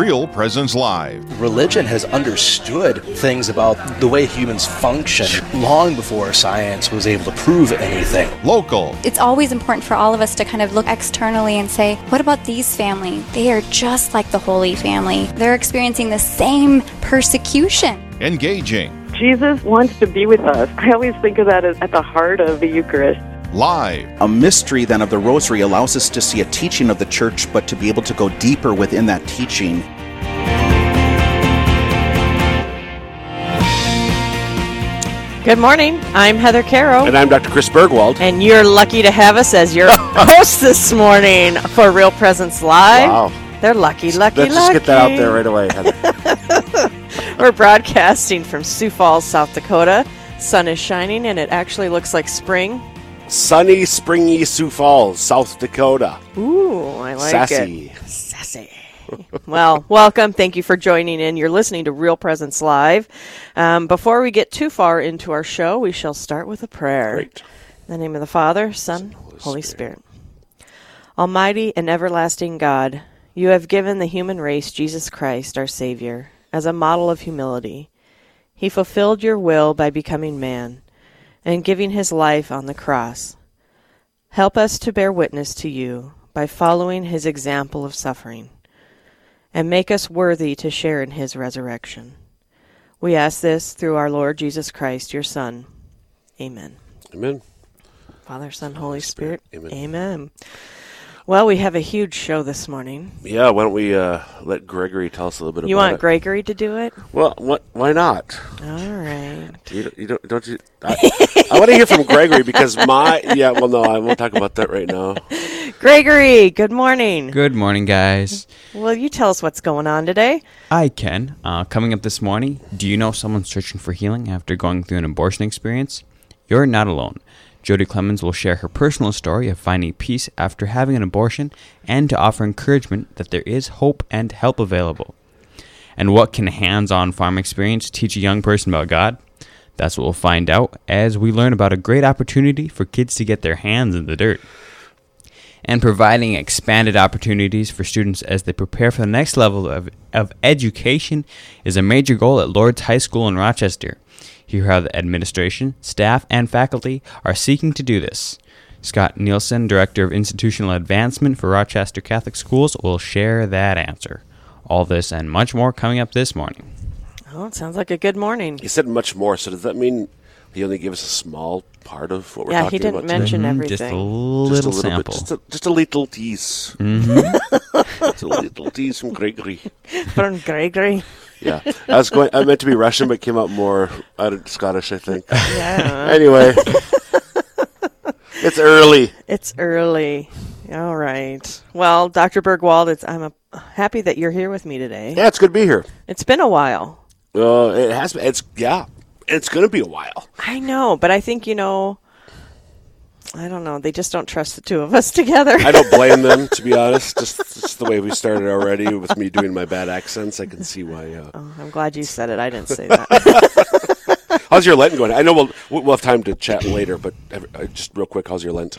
Real Presence Live. Religion has understood things about the way humans function long before science was able to prove anything. Local. It's always important for all of us to kind of look externally and say, what about these family? They are just like the Holy Family. They're experiencing the same persecution. Engaging. Jesus wants to be with us. I always think of that as at the heart of the Eucharist. Live. A mystery then of the Rosary allows us to see a teaching of the Church, but to be able to go deeper within that teaching. Good morning. I'm Heather Carroll. And I'm Dr. Chris Burgwald. And you're lucky to have us as your host this morning for Real Presence Live. Wow. They're lucky, lucky, Let's lucky. just get that out there right away, Heather. We're broadcasting from Sioux Falls, South Dakota. Sun is shining and it actually looks like spring. Sunny, springy Sioux Falls, South Dakota. Ooh, I like Sassy. it. Sassy. well, welcome. Thank you for joining in. You're listening to Real Presence Live. Um, before we get too far into our show, we shall start with a prayer. Great. In the name of the Father, Son, Holy, Spirit. Almighty and everlasting God, you have given the human race Jesus Christ, our Savior, as a model of humility. He fulfilled your will by becoming man and giving his life on the cross. Help us to bear witness to you by following his example of suffering, and make us worthy to share in his resurrection. We ask this through our Lord Jesus Christ, your Son. Amen. Amen. Father, Son, Holy Spirit. Amen. Amen. Well, we have a huge show this morning. Yeah, why don't we uh, let Gregory tell us a little bit You about it? You want? Gregory to do it? Well, what? Why not? All right. You, don't- you don't, don't you? I, I want to hear from Gregory because my yeah. Well, no, I won't talk about that right now. Gregory, good morning. Good morning, guys. Will you tell us what's going on today? I can. Uh, coming up this morning, do you know someone searching for healing after going through an abortion experience? You're not alone. Jody Clemens will share her personal story of finding peace after having an abortion and to offer encouragement that there is hope and help available. And what can hands on farm experience teach a young person about God? That's what we'll find out as we learn about a great opportunity for kids to get their hands in the dirt. And providing expanded opportunities for students as they prepare for the next level of, of education is a major goal at Lourdes High School in Rochester. Here, how the administration, staff, and faculty are seeking to do this. Scott Nielsen, Director of Institutional Advancement for Rochester Catholic Schools, will share that answer. All this and much more coming up this morning. Oh, it sounds like a good morning. He said much more. So does that mean he only gave us a small part of what we're Yeah, talking about? Yeah, he didn't about today? mention Mhm, Just a everything. little, Just a little sample. bit, just a, just a little tease. Mhm. Just a little tease from Gregory. From Gregory. Yeah, I was going. I meant to be Russian, but came out more out of Scottish. I think. Yeah. Anyway, it's early. it's early. All right. Well, Dr. Burgwald, it's, I'm uh happy that you're here with me today. Yeah, it's good to be here. It's been a while. Uh, it has. It's yeah. It's going to be a while. I know, but I think, you know, I don't know. They just don't trust the two of us together. I don't blame them, to be honest. Just, just the way we started already with me doing my bad accents, I can see why. Uh, Oh, I'm glad you said it. I didn't say that. how's your Lent going? I know we'll we'll have time to chat later, but uh, just real quick, how's your Lent?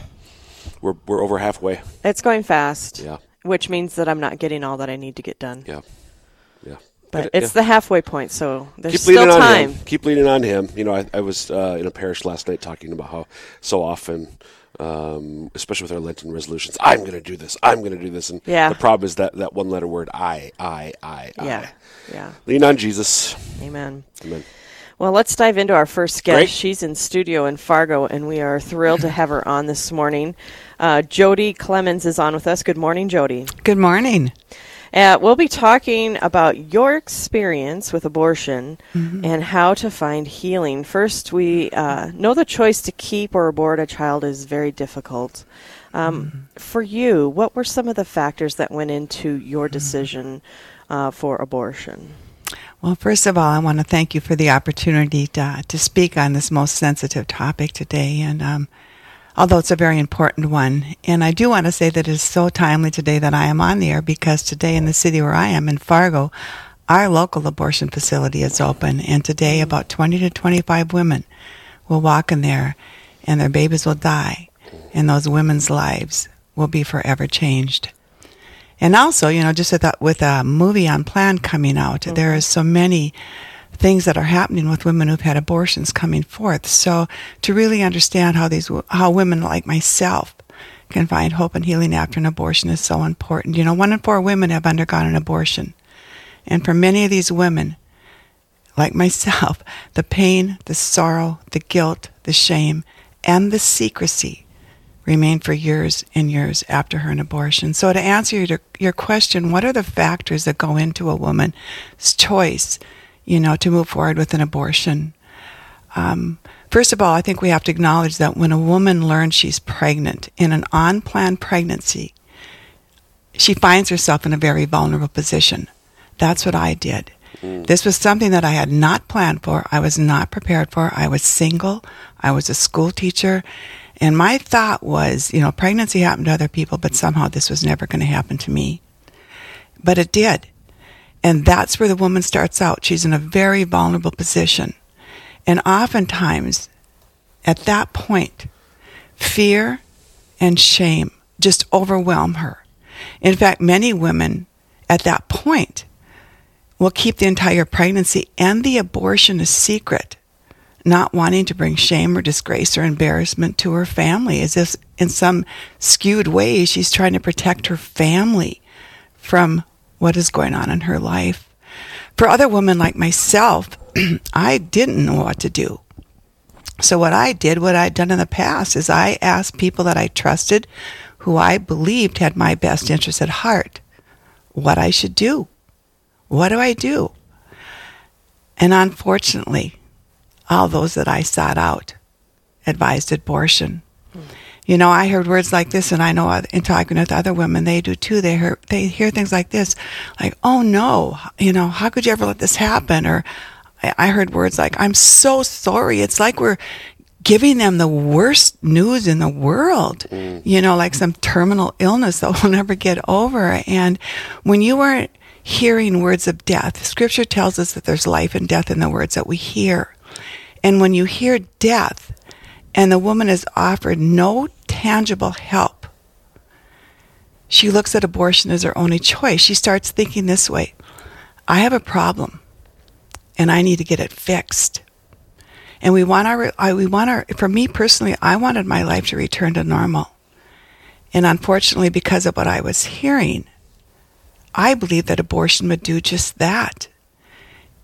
We're we're over halfway. it's going fast. Yeah. Which means that I'm not getting all that I need to get done. Yeah, yeah. But Yeah. it's the halfway point, so there's keep still on time. him. Keep leaning on him. You know, I, I was uh, in a parish last night talking about how so often, um, especially with our Lenten resolutions, I'm going to do this. I'm going to do this, and Yeah. the problem is that that one letter word, I, I, I, Yeah. I. Yeah. Lean on Jesus. Amen. Amen. Well, let's dive into our first guest. Great. She's in studio in Fargo, and we are thrilled to have her on this morning. Uh, Jody Clemens is on with us. Good morning, Jody. Good morning. Uh, we'll be talking about your experience with abortion Mm-hmm. and how to find healing. First, we uh, know the choice to keep or abort a child is very difficult. Um, Mm-hmm. For you, what were some of the factors that went into your Mm-hmm. decision uh, for abortion? Well, first of all, I want to thank you for the opportunity to, to speak on this most sensitive topic today. And um, although it's a very important one, and I do want to say that it is so timely today that I am on the air because today in the city where I am in Fargo, our local abortion facility is open, and today about 20 to 25 women will walk in there, and their babies will die, and those women's lives will be forever changed. And also, you know, just with a, with a movie Unplanned coming out, mm-hmm. there is so many things that are happening with women who've had abortions coming forth. So to really understand how these how women like myself can find hope and healing after an abortion is so important. You know, one in four women have undergone an abortion. And for many of these women, like myself, the pain, the sorrow, the guilt, the shame, and the secrecy remain for years and years after her abortion. So, to answer your, your question, what are the factors that go into a woman's choice, you know, to move forward with an abortion? Um, first of all, I think we have to acknowledge that when a woman learns she's pregnant in an unplanned pregnancy, she finds herself in a very vulnerable position. That's what I did. This was something that I had not planned for. I was not prepared for. I was single. I was a school teacher. And my thought was, you know, pregnancy happened to other people, but somehow this was never going to happen to me. But it did. And that's where the woman starts out. She's in a very vulnerable position. And oftentimes, at that point, fear and shame just overwhelm her. In fact, many women at that point will keep the entire pregnancy and the abortion a secret, not wanting to bring shame or disgrace or embarrassment to her family, as if in some skewed way she's trying to protect her family from what is going on in her life. For other women like myself, I didn't know what to do. So what I did, what I'd done in the past, is I asked people that I trusted, who I believed had my best interest at heart, what I should do. What do I do? And unfortunately, all those that I sought out advised abortion. You know, I heard words like this, and I know in talking with other women, they do too. They hear they hear things like this, like, "Oh no, you know, how could you ever let this happen?" Or I, heard words like, "I'm so sorry." It's like we're giving them the worst news in the world. Mm. You know, like some terminal illness that we'll never get over. And when you are hearing words of death, Scripture tells us that there's life and death in the words that we hear. And when you hear death, and the woman is offered no tangible help. She looks at abortion as her only choice. She starts thinking this way I have a problem and I need to get it fixed. And we want our, I, we want our, for me personally, I wanted my life to return to normal. And unfortunately, because of what I was hearing, I believed that abortion would do just that.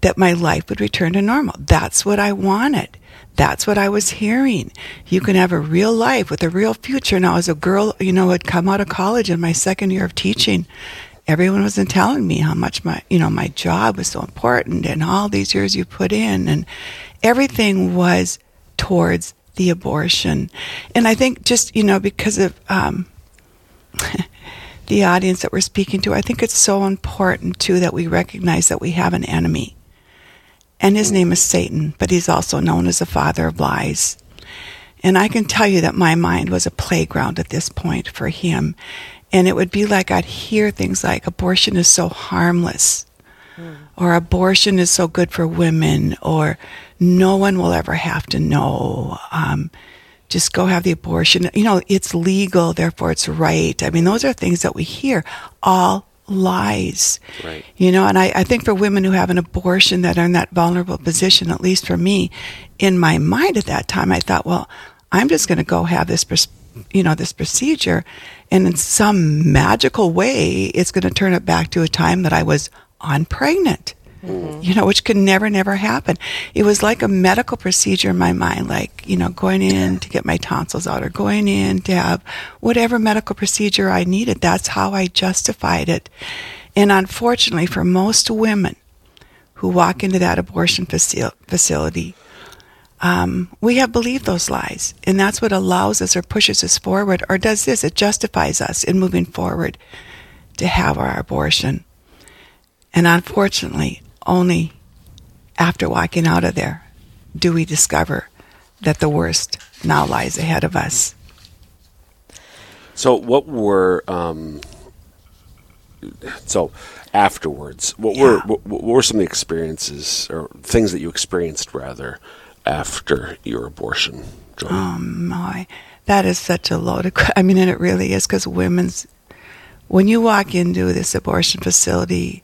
That my life would return to normal. That's what I wanted. That's what I was hearing. You can have a real life with a real future. Now, as a girl, you know, had come out of college in my second year of teaching, everyone wasn't telling me how much my, you know, my job was so important and all these years you put in and everything was towards the abortion. And I think just, you know, because of, um, the audience that we're speaking to, I think it's so important too that we recognize that we have an enemy. And his name is Satan, but he's also known as the father of lies. And I can tell you that my mind was a playground at this point for him. And it would be like I'd hear things like abortion is so harmless, or abortion is so good for women, or no one will ever have to know. Um, just go have the abortion. You know, it's legal, therefore it's right. I mean, those are things that we hear. All lies. Right. You know, and I, I think for women who have an abortion that are in that vulnerable position, at least for me, in my mind at that time, I thought, well, I'm just going to go have this, you know, this procedure, and in some magical way, it's going to turn it back to a time that I was unpregnant. You know, which could never, never happen. It was like a medical procedure in my mind, like, you know, going in to get my tonsils out or going in to have whatever medical procedure I needed. That's how I justified it. And unfortunately, for most women who walk into that abortion faci- facility, um, we have believed those lies. And that's what allows us or pushes us forward or does this. It justifies us in moving forward to have our abortion. And unfortunately, only after walking out of there do we discover that the worst now lies ahead of us. So, what were um, so afterwards? What were what, what were some of the experiences or things that you experienced rather after your abortion, Jody? Oh my, that is such a loaded. I mean, and it really is because women's when you walk into this abortion facility,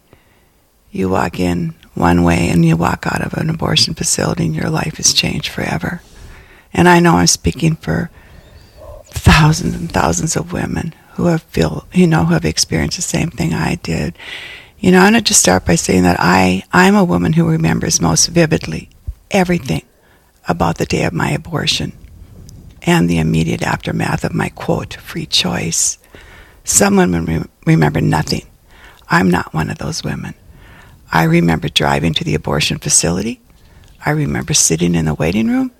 you walk in one way and you walk out of an abortion facility and your life is changed forever. And I know I'm speaking for thousands and thousands of women who have feel you know who have experienced the same thing I did. You know, I'm going to just start by saying that I I'm a woman who remembers most vividly everything about the day of my abortion and the immediate aftermath of my quote free choice. Some women re- remember nothing. I'm not one of those women. I remember driving to the abortion facility. I remember sitting in the waiting room.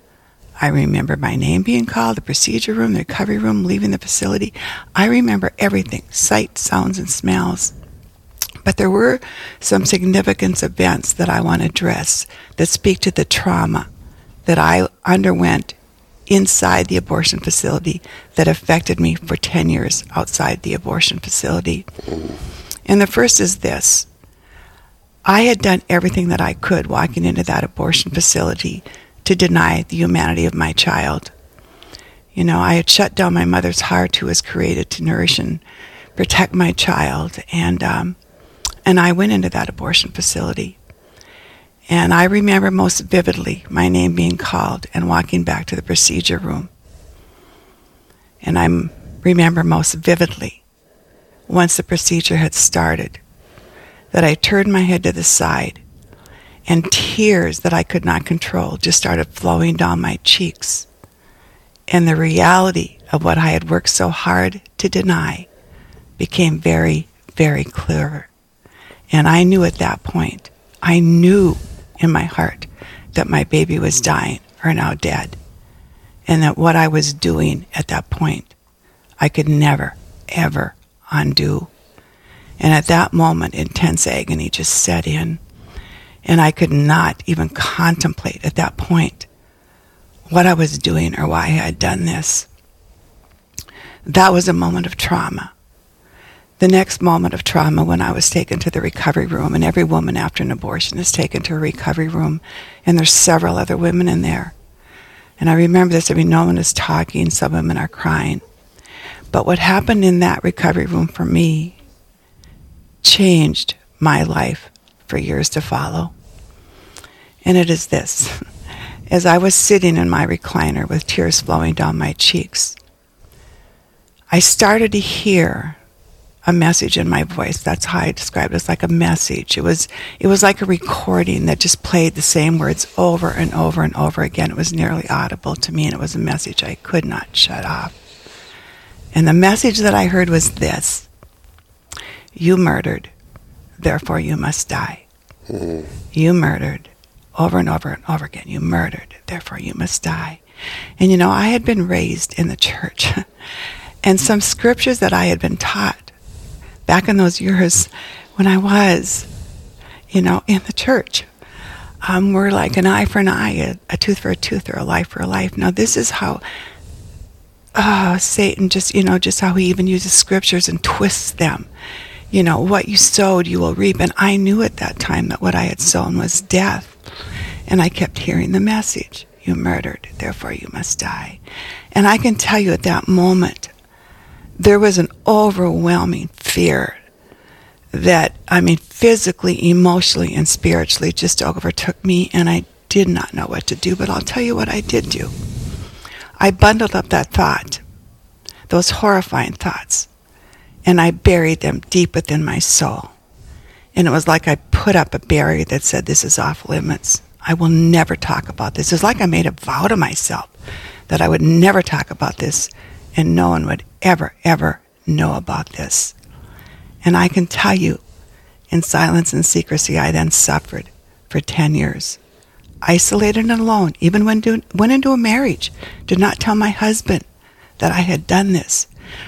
I remember my name being called, the procedure room, the recovery room, leaving the facility. I remember everything sights, sounds, and smells. But there were some significant events that I want to address that speak to the trauma that I underwent inside the abortion facility that affected me for 10 years outside the abortion facility. And the first is this I had done everything that I could walking into that abortion facility to deny the humanity of my child. You know, I had shut down my mother's heart, who was created to nourish and protect my child, and um, and I went into that abortion facility. And I remember most vividly my name being called and walking back to the procedure room. And I remember most vividly, once the procedure had started, that I turned my head to the side and tears that I could not control just started flowing down my cheeks. And the reality of what I had worked so hard to deny became very, very clear. And I knew at that point, I knew in my heart that my baby was dying or now dead. And that what I was doing at that point, I could never, ever undo. And at that moment, intense agony just set in. And I could not even contemplate at that point what I was doing or why I had done this. That was a moment of trauma. The next moment of trauma when I was taken to the recovery room, and every woman after an abortion is taken to a recovery room, and there's several other women in there. And I remember this, I mean, no one is talking, some women are crying. But what happened in that recovery room for me changed my life for years to follow. And it is this. As I was sitting in my recliner with tears flowing down my cheeks, I started to hear a message in my voice. That's how I described it. It's like a message. It was it was like a recording that just played the same words over and over and over again. It was nearly audible to me and it was a message I could not shut off. And the message that I heard was this You murdered, therefore you must die. Mm-hmm. You murdered over and over and over again. You murdered, therefore you must die. And you know, I had been raised in the church, and some scriptures that I had been taught back in those years when I was, you know, in the church um, were like an eye for an eye, a, a, tooth for a tooth, or a life for a life. Now, this is how uh, Satan just, you know, just how he even uses scriptures and twists them. You know, what you sowed, you will reap. And I knew at that time that what I had sown was death. And I kept hearing the message You murdered, therefore you must die. And I can tell you at that moment, there was an overwhelming fear that, I mean, physically, emotionally, and spiritually just overtook me, and I did not know what to do. But I'll tell you what I did do. I bundled up that thought, those horrifying thoughts, and I buried them deep within my soul. And it was like I put up a barrier that said, This is off limits. I will never talk about this. It's like I made a vow to myself that I would never talk about this and no one would ever, ever know about this. And I can tell you, in silence and secrecy, I then suffered for 10 years. Isolated and alone, even when do, went into a marriage, did not tell my husband that I had done this.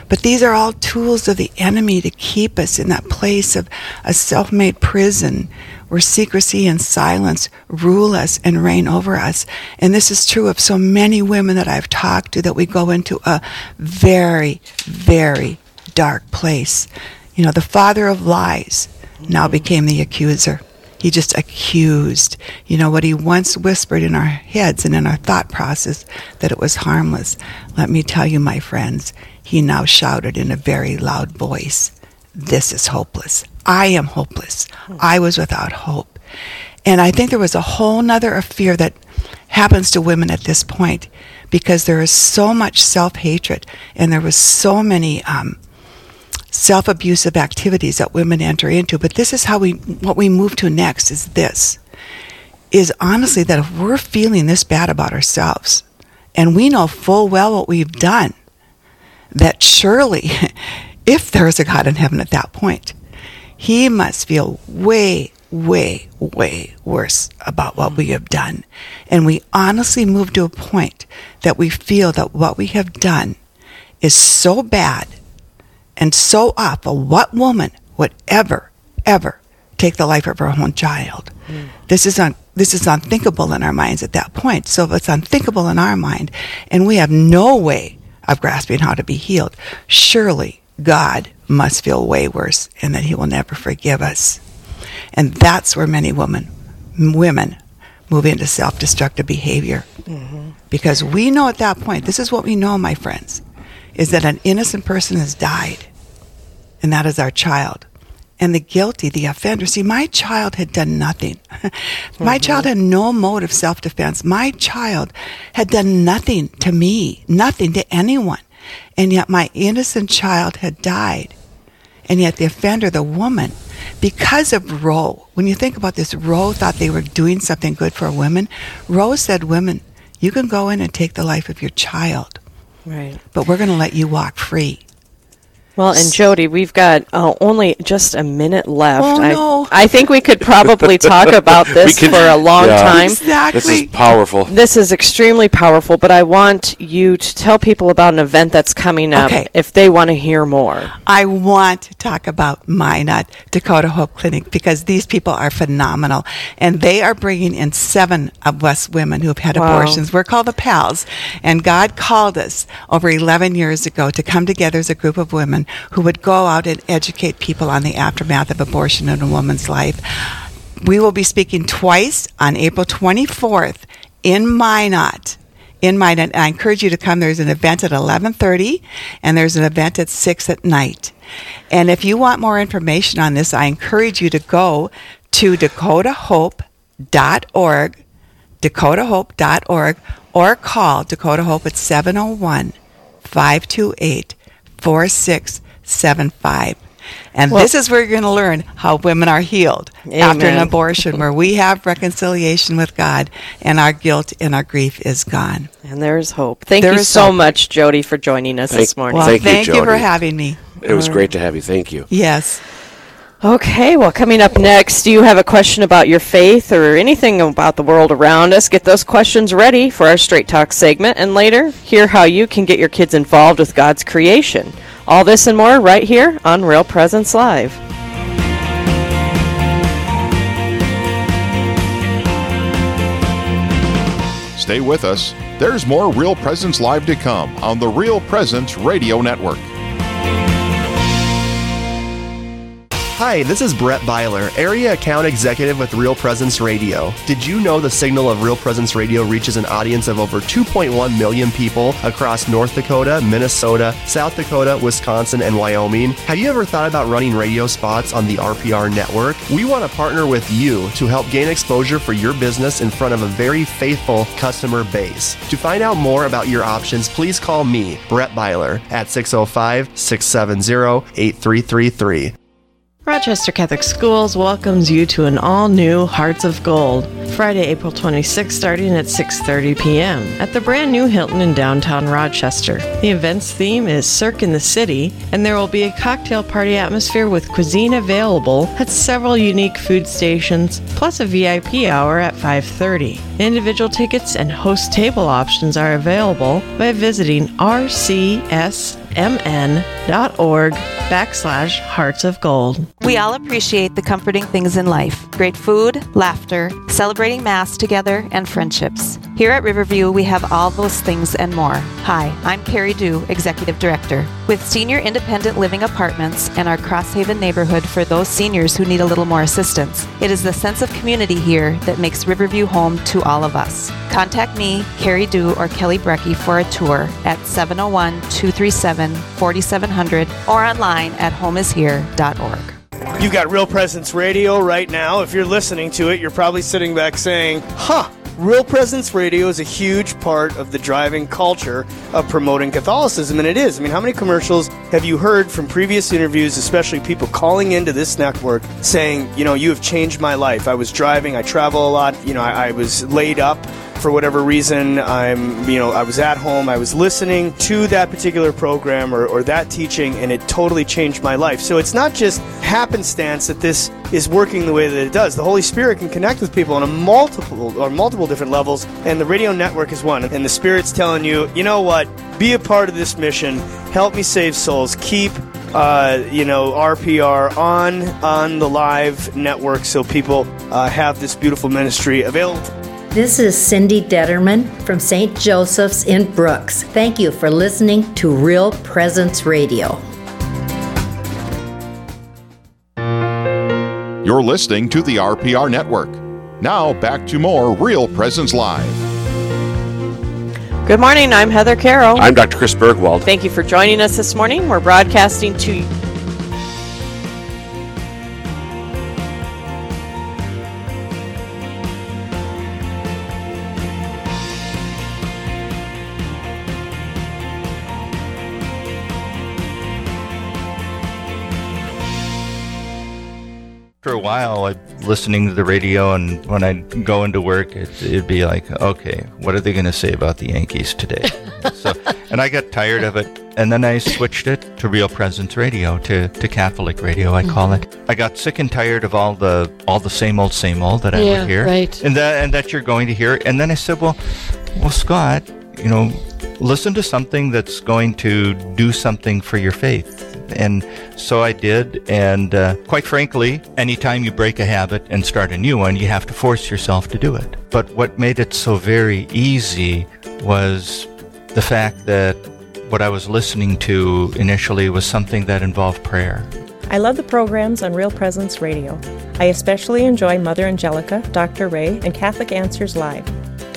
But these are all tools of the enemy to keep us in that place of a self made prison where secrecy and silence rule us and reign over us. And this is true of so many women that I've talked to that we go into a very, very dark place. You know, the father of lies now became the accuser. He just accused, you know, what he once whispered in our heads and in our thought process that it was harmless. Let me tell you, my friends, he now shouted in a very loud voice, this is hopeless. I am hopeless. I was without hope. And I think there was a whole nother fear that happens to women at this point because there is so much self hatred and there was so many um, self abusive activities that women enter into. But this is how we, what we move to next is this is honestly that if we're feeling this bad about ourselves and we know full well what we've done, that surely, if there is a God in heaven at that point, he must feel way, way, way worse about what we have done. And we honestly move to a point that we feel that what we have done is so bad and so awful. What woman would ever, ever take the life of her own child? Mm. This is un- this is unthinkable in our minds at that point. So if it's unthinkable in our mind, and we have no way of grasping how to be healed, surely God must feel way worse and that he will never forgive us. And that's where many women women move into self-destructive behavior. Mm-hmm. Because we know at that point, this is what we know, my friends, is that an innocent person has died. And that is our child. And the guilty, the offender. See, my child had done nothing. my mm-hmm. child had no mode of self defense. My child had done nothing to me, nothing to anyone. And yet my innocent child had died. And yet the offender, the woman, because of Roe, when you think about this, Roe thought they were doing something good for women. Roe said, women, you can go in and take the life of your child. Right. But we're going to let you walk free. Well, and Jody, we've got uh, only just a minute left. Oh, no. I, I think we could probably talk about this for a long yeah. time. Exactly. This is powerful. This is extremely powerful, but I want you to tell people about an event that's coming up okay. if they want to hear more. I want to talk about Minot Dakota Hope Clinic because these people are phenomenal, and they are bringing in seven of us women who have had wow. abortions. We're called the PALs, and God called us over 11 years ago to come together as a group of women who would go out and educate people on the aftermath of abortion in a woman's life. We will be speaking twice on April 24th in Minot in Minot. I encourage you to come. There's an event at 11:30 and there's an event at 6 at night. And if you want more information on this, I encourage you to go to dakotahope.org, dakotahope.org or call Dakota Hope at 701 528 4675. And well, this is where you're going to learn how women are healed amen. after an abortion, where we have reconciliation with God and our guilt and our grief is gone. And there's hope. Thank there you so hope. much, Jody, for joining us thank, this morning. Well, thank, thank you, you, for having me. It was great to have you. Thank you. Yes. Okay, well, coming up next, do you have a question about your faith or anything about the world around us? Get those questions ready for our Straight Talk segment, and later, hear how you can get your kids involved with God's creation. All this and more right here on Real Presence Live. Stay with us. There's more Real Presence Live to come on the Real Presence Radio Network. Hi, this is Brett Byler, Area Account Executive with Real Presence Radio. Did you know the signal of Real Presence Radio reaches an audience of over 2.1 million people across North Dakota, Minnesota, South Dakota, Wisconsin, and Wyoming? Have you ever thought about running radio spots on the RPR network? We want to partner with you to help gain exposure for your business in front of a very faithful customer base. To find out more about your options, please call me, Brett Byler, at 605 670 8333. Rochester Catholic Schools welcomes you to an all-new Hearts of Gold, Friday, April 26th, starting at 6:30 p.m. at the brand new Hilton in downtown Rochester. The event's theme is Cirque in the City, and there will be a cocktail party atmosphere with cuisine available at several unique food stations, plus a VIP hour at 5:30. Individual tickets and host table options are available by visiting RCS mn.org backslash hearts of gold. We all appreciate the comforting things in life great food, laughter, celebrating Mass together, and friendships. Here at Riverview, we have all those things and more. Hi, I'm Carrie Dew, Executive Director. With senior independent living apartments and our Crosshaven neighborhood for those seniors who need a little more assistance, it is the sense of community here that makes Riverview home to all of us. Contact me, Carrie Dew, or Kelly Brecky for a tour at 701 237 4700 or online at homeishere.org. You've got Real Presence Radio right now. If you're listening to it, you're probably sitting back saying, huh, Real Presence Radio is a huge part of the driving culture of promoting Catholicism, and it is. I mean, how many commercials have you heard from previous interviews, especially people calling into this network saying, you know, you have changed my life. I was driving, I travel a lot, you know, I, I was laid up for whatever reason i'm you know i was at home i was listening to that particular program or, or that teaching and it totally changed my life. So it's not just happenstance that this is working the way that it does. The holy spirit can connect with people on a multiple or multiple different levels and the radio network is one. And the spirit's telling you you know what? Be a part of this mission. Help me save souls. Keep uh, you know RPR on on the live network so people uh, have this beautiful ministry available this is Cindy Detterman from St. Joseph's in Brooks. Thank you for listening to Real Presence Radio. You're listening to the RPR Network. Now back to more Real Presence Live. Good morning. I'm Heather Carroll. I'm Dr. Chris Burgwald. Thank you for joining us this morning. We're broadcasting to while, I'm listening to the radio, and when I go into work, it, would be like, okay, what are they going to say about the Yankees today? so, and I got tired of it, and then I switched it to Real Presence Radio, to, to Catholic radio, I call mm-hmm. it. I got sick and tired of all the all the same old, same old that I yeah, would hear, right. and that and that you're going to hear. And then I said, well, well, Scott, you know, listen to something that's going to do something for your faith and so I did. And uh, quite frankly, anytime you break a habit and start a new one, you have to force yourself to do it. But what made it so very easy was the fact that what I was listening to initially was something that involved prayer. I love the programs on Real Presence Radio. I especially enjoy Mother Angelica, Dr. Ray, and Catholic Answers Live.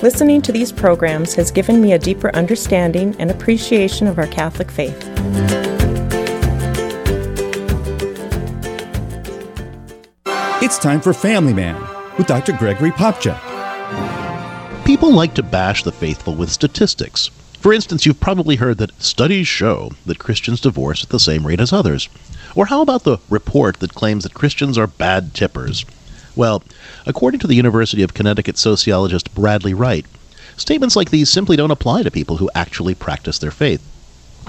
Listening to these programs has given me a deeper understanding and appreciation of our Catholic faith. It's time for Family Man with Dr. Gregory Popcak. People like to bash the faithful with statistics. For instance, you've probably heard that studies show that Christians divorce at the same rate as others. Or how about the report that claims that Christians are bad tippers? Well, according to the University of Connecticut sociologist Bradley Wright, statements like these simply don't apply to people who actually practice their faith.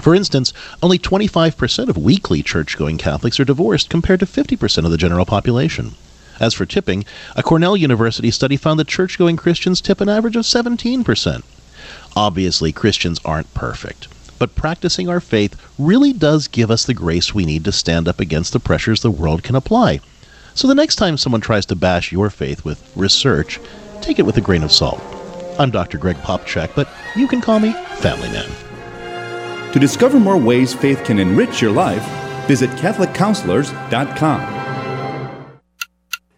For instance, only 25% of weekly church going Catholics are divorced compared to 50% of the general population. As for tipping, a Cornell University study found that church going Christians tip an average of 17%. Obviously, Christians aren't perfect, but practicing our faith really does give us the grace we need to stand up against the pressures the world can apply. So the next time someone tries to bash your faith with research, take it with a grain of salt. I'm Dr. Greg Popcak, but you can call me Family Man. To discover more ways faith can enrich your life, visit CatholicCounselors.com.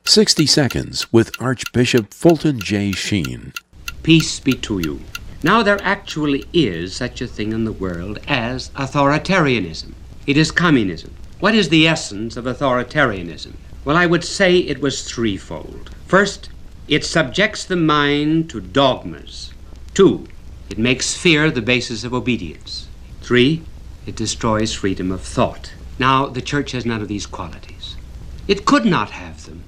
60 Seconds with Archbishop Fulton J. Sheen. Peace be to you. Now, there actually is such a thing in the world as authoritarianism. It is communism. What is the essence of authoritarianism? Well, I would say it was threefold. First, it subjects the mind to dogmas. Two, it makes fear the basis of obedience. Three, it destroys freedom of thought. Now, the church has none of these qualities. It could not have them.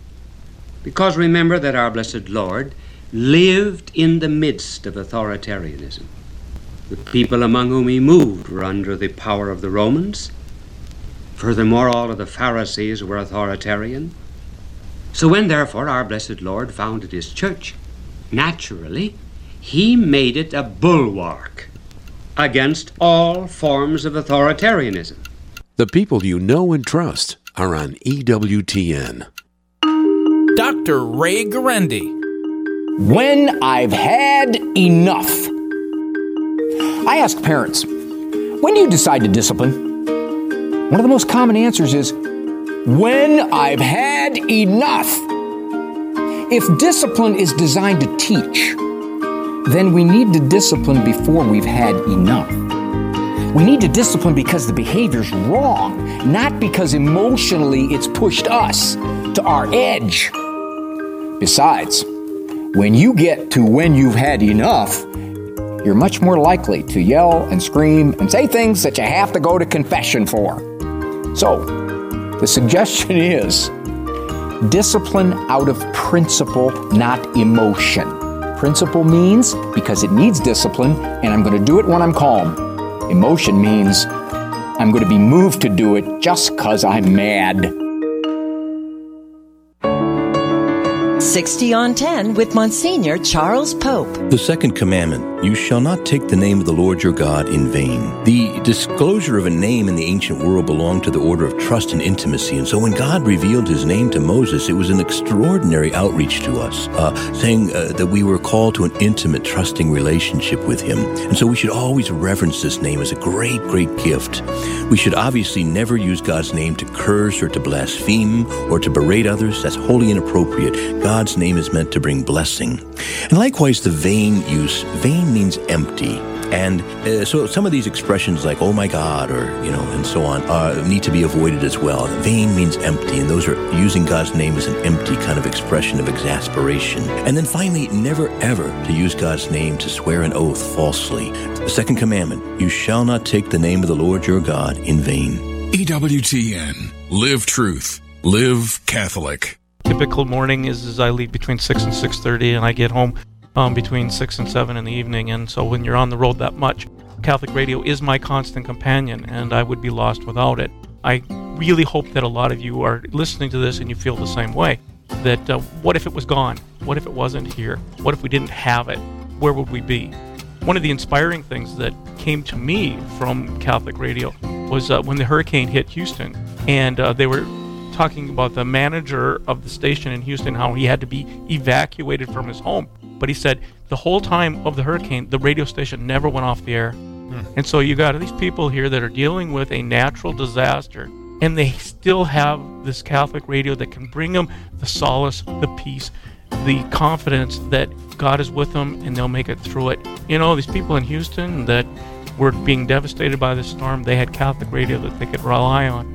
Because remember that our blessed Lord lived in the midst of authoritarianism. The people among whom he moved were under the power of the Romans. Furthermore, all of the Pharisees were authoritarian. So when, therefore, our blessed Lord founded his church, naturally, he made it a bulwark against all forms of authoritarianism. The people you know and trust are on EWTN. Dr. Ray Guarendi. When I've had enough. I ask parents, when do you decide to discipline? One of the most common answers is, when I've had enough. If discipline is designed to teach, then we need to discipline before we've had enough. We need to discipline because the behavior's wrong, not because emotionally it's pushed us to our edge. Besides, when you get to when you've had enough, you're much more likely to yell and scream and say things that you have to go to confession for. So, the suggestion is discipline out of principle, not emotion. Principle means because it needs discipline and I'm going to do it when I'm calm. Emotion means I'm going to be moved to do it just because I'm mad. 60 on 10 with Monsignor Charles Pope. The second commandment You shall not take the name of the Lord your God in vain. The disclosure of a name in the ancient world belonged to the order of trust and intimacy. And so when God revealed his name to Moses, it was an extraordinary outreach to us, uh, saying uh, that we were called to an intimate, trusting relationship with him. And so we should always reverence this name as a great, great gift. We should obviously never use God's name to curse or to blaspheme or to berate others. That's wholly inappropriate. God's name is meant to bring blessing. And likewise, the vain use. Vain means empty. And uh, so some of these expressions like, oh my God, or, you know, and so on, uh, need to be avoided as well. Vain means empty, and those are using God's name as an empty kind of expression of exasperation. And then finally, never ever to use God's name to swear an oath falsely. The second commandment, you shall not take the name of the Lord your God in vain. EWTN. Live truth. Live Catholic. Typical morning is, is I leave between 6 and 6.30 and I get home um, between 6 and 7 in the evening. And so when you're on the road that much, Catholic radio is my constant companion and I would be lost without it. I really hope that a lot of you are listening to this and you feel the same way. That uh, what if it was gone? What if it wasn't here? What if we didn't have it? Where would we be? One of the inspiring things that came to me from Catholic radio was uh, when the hurricane hit Houston and uh, they were talking about the manager of the station in Houston, how he had to be evacuated from his home. But he said the whole time of the hurricane, the radio station never went off the air. Hmm. And so you got these people here that are dealing with a natural disaster, and they still have this Catholic radio that can bring them the solace, the peace, the confidence that God is with them and they'll make it through it. You know, these people in Houston that were being devastated by the storm, they had Catholic radio that they could rely on.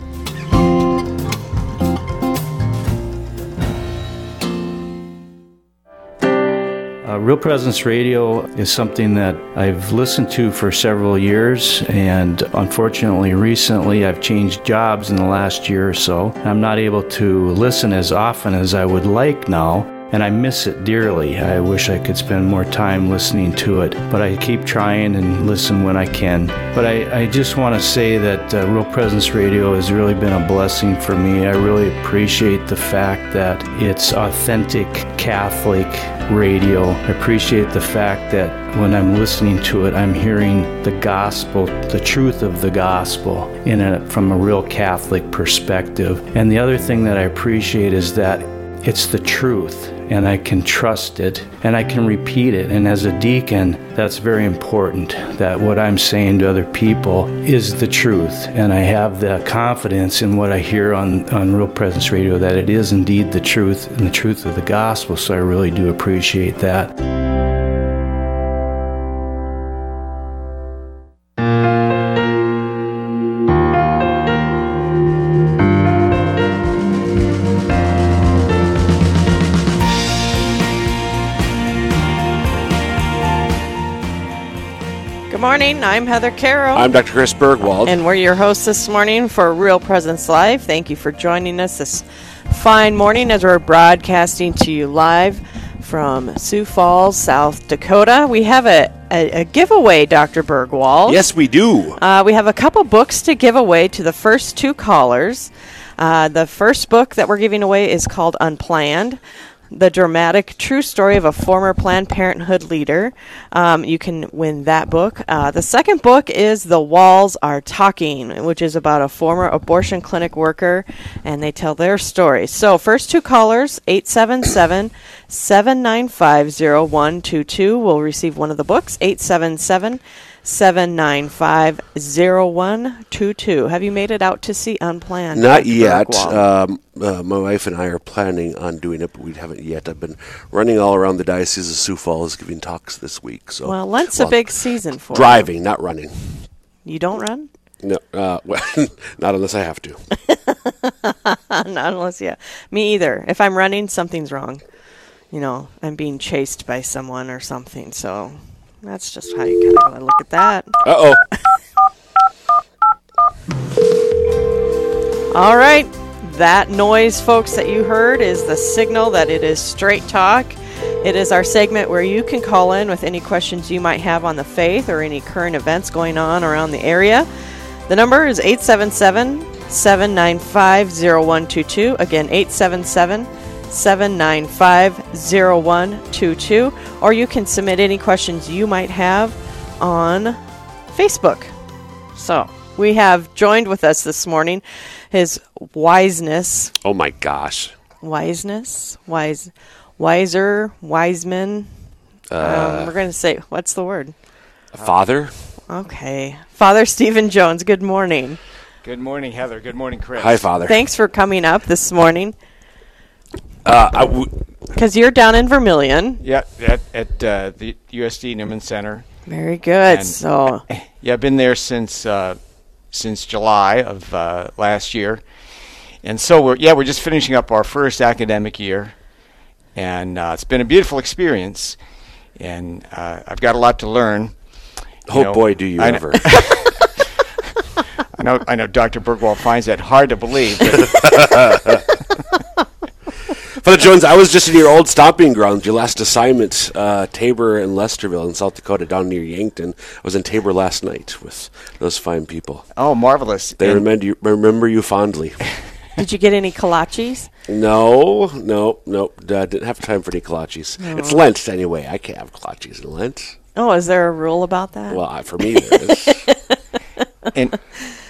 Uh, Real Presence Radio is something that I've listened to for several years, and unfortunately, recently I've changed jobs in the last year or so. I'm not able to listen as often as I would like now, and I miss it dearly. I wish I could spend more time listening to it, but I keep trying and listen when I can. But I, I just want to say that uh, Real Presence Radio has really been a blessing for me. I really appreciate the fact that it's authentic Catholic radio. I appreciate the fact that when I'm listening to it, I'm hearing the gospel, the truth of the gospel, in a, from a real Catholic perspective. And the other thing that I appreciate is that it's the truth and I can trust it and I can repeat it. And as a deacon, that's very important that what I'm saying to other people is the truth. And I have the confidence in what I hear on, on Real Presence Radio that it is indeed the truth and the truth of the gospel. So I really do appreciate that. I'm Heather Carroll. I'm Dr. Chris Burgwald. And we're your hosts this morning for Real Presence Live. Thank you for joining us this fine morning as we're broadcasting to you live from Sioux Falls, South Dakota. We have a, a, a giveaway, Dr. Burgwald. Yes, we do. Uh, we have a couple books to give away to the first two callers. Uh, the first book that we're giving away is called Unplanned the dramatic true story of a former Planned Parenthood leader. Um, you can win that book. Uh, the second book is The Walls Are Talking, which is about a former abortion clinic worker, and they tell their story. So, first two callers, 877 7950122 will receive one of the books. 877 795 0122. Have you made it out to see Unplanned? Not yet. Um, uh, my wife and I are planning on doing it, but we haven't yet. I've been running all around the Diocese of Sioux Falls giving talks this week. So well, Lent's a big season for you. driving, not running. You don't run? No, uh, well, not unless I have to. Not unless, yeah. Me either. If I'm running, something's wrong. You know, I'm being chased by someone or something. So that's just how you kind of gotta look at that. Uh oh. All right. That noise, folks, that you heard is the signal that it is straight talk. It is our segment where you can call in with any questions you might have on the faith or any current events going on around the area. The number is 877 795 0122. Again, 877 795 0122. Or you can submit any questions you might have on Facebook. So, we have joined with us this morning his wiseness. Oh my gosh. Wiseness? Wise. Wiser, Wiseman. Uh, um, we're going to say, what's the word? Father? Okay. Father Stephen Jones, good morning. Good morning, Heather. Good morning, Chris. Hi, Father. Thanks for coming up this morning. Uh, I w- Because you're down in Vermillion. Yeah, at, at uh, the USD Newman Center. Very good. And, so, yeah, I've been there since uh, since July of uh, last year, and so we're yeah we're just finishing up our first academic year, and uh, it's been a beautiful experience, and uh, I've got a lot to learn. Oh, boy, do you I kn- ever. I know, I know. Dr. Burgwald finds that hard to believe. but- Father Jones, I was just in your old stomping grounds. Your last assignment, uh, Tabor and Lesterville in South Dakota, down near Yankton. I was in Tabor last night with those fine people. oh, marvelous! They remember you, remember you fondly. did you get any kolaches? No, no, no. Uh, didn't have time for any kolaches. It's Lent anyway. I can't have kolaches in Lent. Oh, is there a rule about that? Well, I- for me, there is. and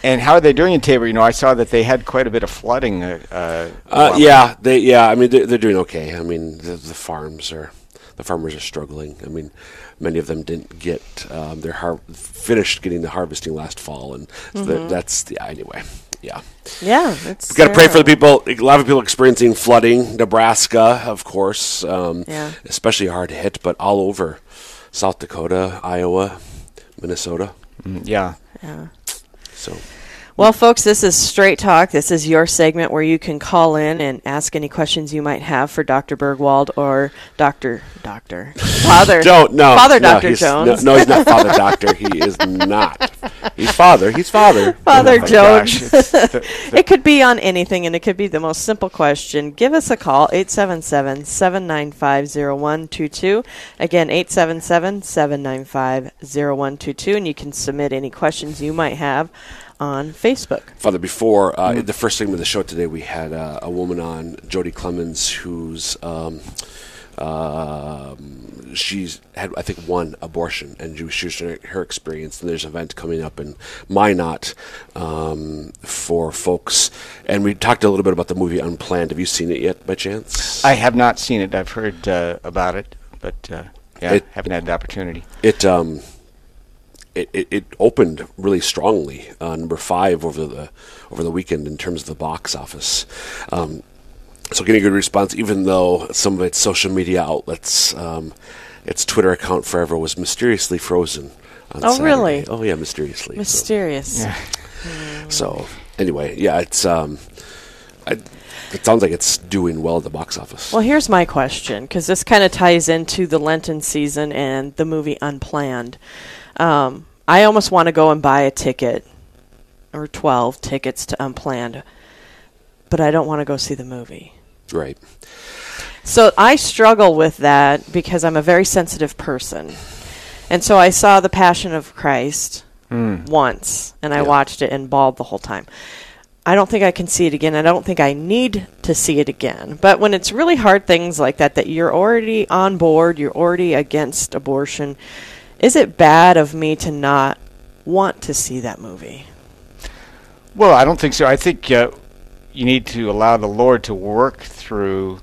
and how are they doing in Tabor? You know, I saw that they had quite a bit of flooding. Uh, uh, a Uh, while yeah, they yeah. I mean, they're, they're doing okay. I mean, the, the farms are the farmers are struggling. I mean, many of them didn't get um, their har- finished getting the harvesting last fall, and so that- Mhm. that's the anyway. Yeah, Yeah, it's we got to pray for the people. A lot of people experiencing flooding. Nebraska, of course, um, Yeah. especially hard hit, but all over South Dakota, Iowa, Minnesota. Mm, yeah. Yeah. So. Well, folks, this is Straight Talk. This is your segment where you can call in and ask any questions you might have for Dr. Burgwald or Dr. Doctor Father. Don't no Father no, Dr. Jones. No, no, he's not Father Doctor. He is not. He's Father. He's Father. Father Oh Jones. gosh, it could be on anything, and it could be the most simple question. Give us a call, 877 795 0122. Again, 877 795 0122, and you can submit any questions you might have on Facebook. Father, before uh, Mm. the first segment of the show today, we had uh, a woman on, Jody Clemens, who's um, um, she's had I think one abortion, and she was sharing her experience. And there's an event coming up in Minot um, for folks, and we talked a little bit about the movie Unplanned. Have you seen it yet, by chance? I have not seen it. I've heard uh, about it, but uh, yeah, It- haven't had the opportunity. It um, it, it, it opened really strongly, uh, number five over the over the weekend in terms of the box office. Um, so getting a good response, even though some of its social media outlets, um, its Twitter account forever was mysteriously frozen. On Oh, Saturday. really? Oh yeah, mysteriously. So- Mysterious. So, anyway, yeah, it's um, I, it sounds like it's doing well at the box office. Well, here's my question because this kind of ties into the Lenten season and the movie Unplanned. Um, I almost want to go and buy a ticket or 12 tickets to Unplanned, but I don't want to go see the movie. Right. So I struggle with that because I'm a very sensitive person. And so I saw The Passion of Christ Mm. once and I Yeah. watched it and bawled the whole time. I don't think I can see it again. I don't think I need to see it again. But when it's really hard things like that, that you're already on board, you're already against abortion, is it bad of me to not want to see that movie? Well, I don't think so. I think uh, you need to allow the Lord to work through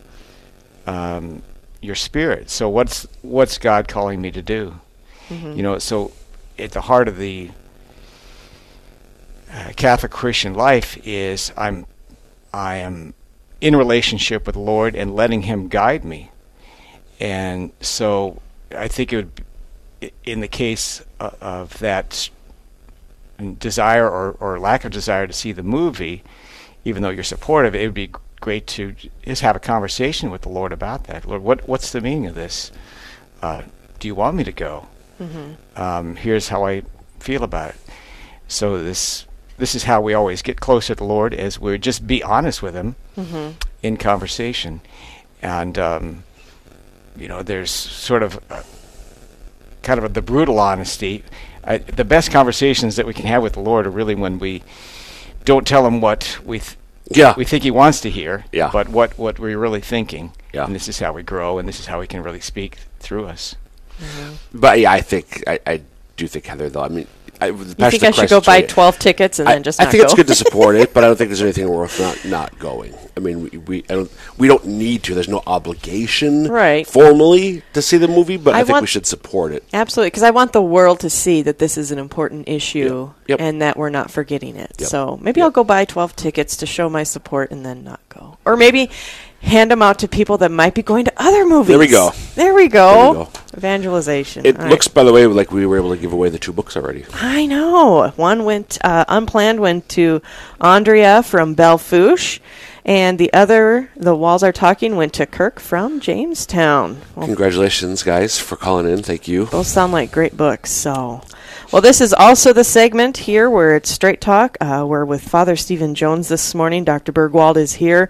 um, your spirit. So what's what's God calling me to do? Mhm. You know, so at the heart of the uh, Catholic Christian life is I'm I am in relationship with the Lord and letting Him guide me. And so I think it would, be, in the case of, of that desire or, or lack of desire to see the movie, even though you're supportive, it would be great to just have a conversation with the Lord about that. Lord, what what's the meaning of this? Uh, do you want me to go? Mhm. Um, here's how I feel about it. So this this is how we always get closer to the Lord, as we just be honest with Him Mhm. in conversation, and um, you know, there's sort of a, kind of the brutal honesty. I, the best conversations that we can have with the Lord are really when we don't tell Him what we th- Yeah. we think He wants to hear, Yeah. but what what we're really thinking. Yeah. And this is how we grow, and this is how He can really speak through us. Mm-hmm. But yeah, I think I, I do think Heather though. I mean, I, you think I should go buy 12 tickets and then just I think it's good to support it, but I don't think there's anything worth not not going. I mean, we, we I don't we don't need to. There's no obligation, Right. formally to see the movie, but I, I think we should support it. Absolutely, because I want the world to see that this is an important issue Yep. and that we're not forgetting it. Yep. So maybe I'll go buy 12 tickets to show my support and then not go. Or maybe hand them out to people that might be going to other movies. There we go. There we go. There we go. Evangelization. It All right. looks, by the way, like we were able to give away the two books already. I know. One went uh, unplanned, went to Andrea from Belle Fourche, and the other, The Walls Are Talking, went to Kirk from Jamestown. Well, Congratulations, guys, for calling in. Thank you. both sound like great books. So, well, this is also the segment here where it's straight talk. Uh, we're with Father Stephen Jones this morning. Dr. Burgwald is here.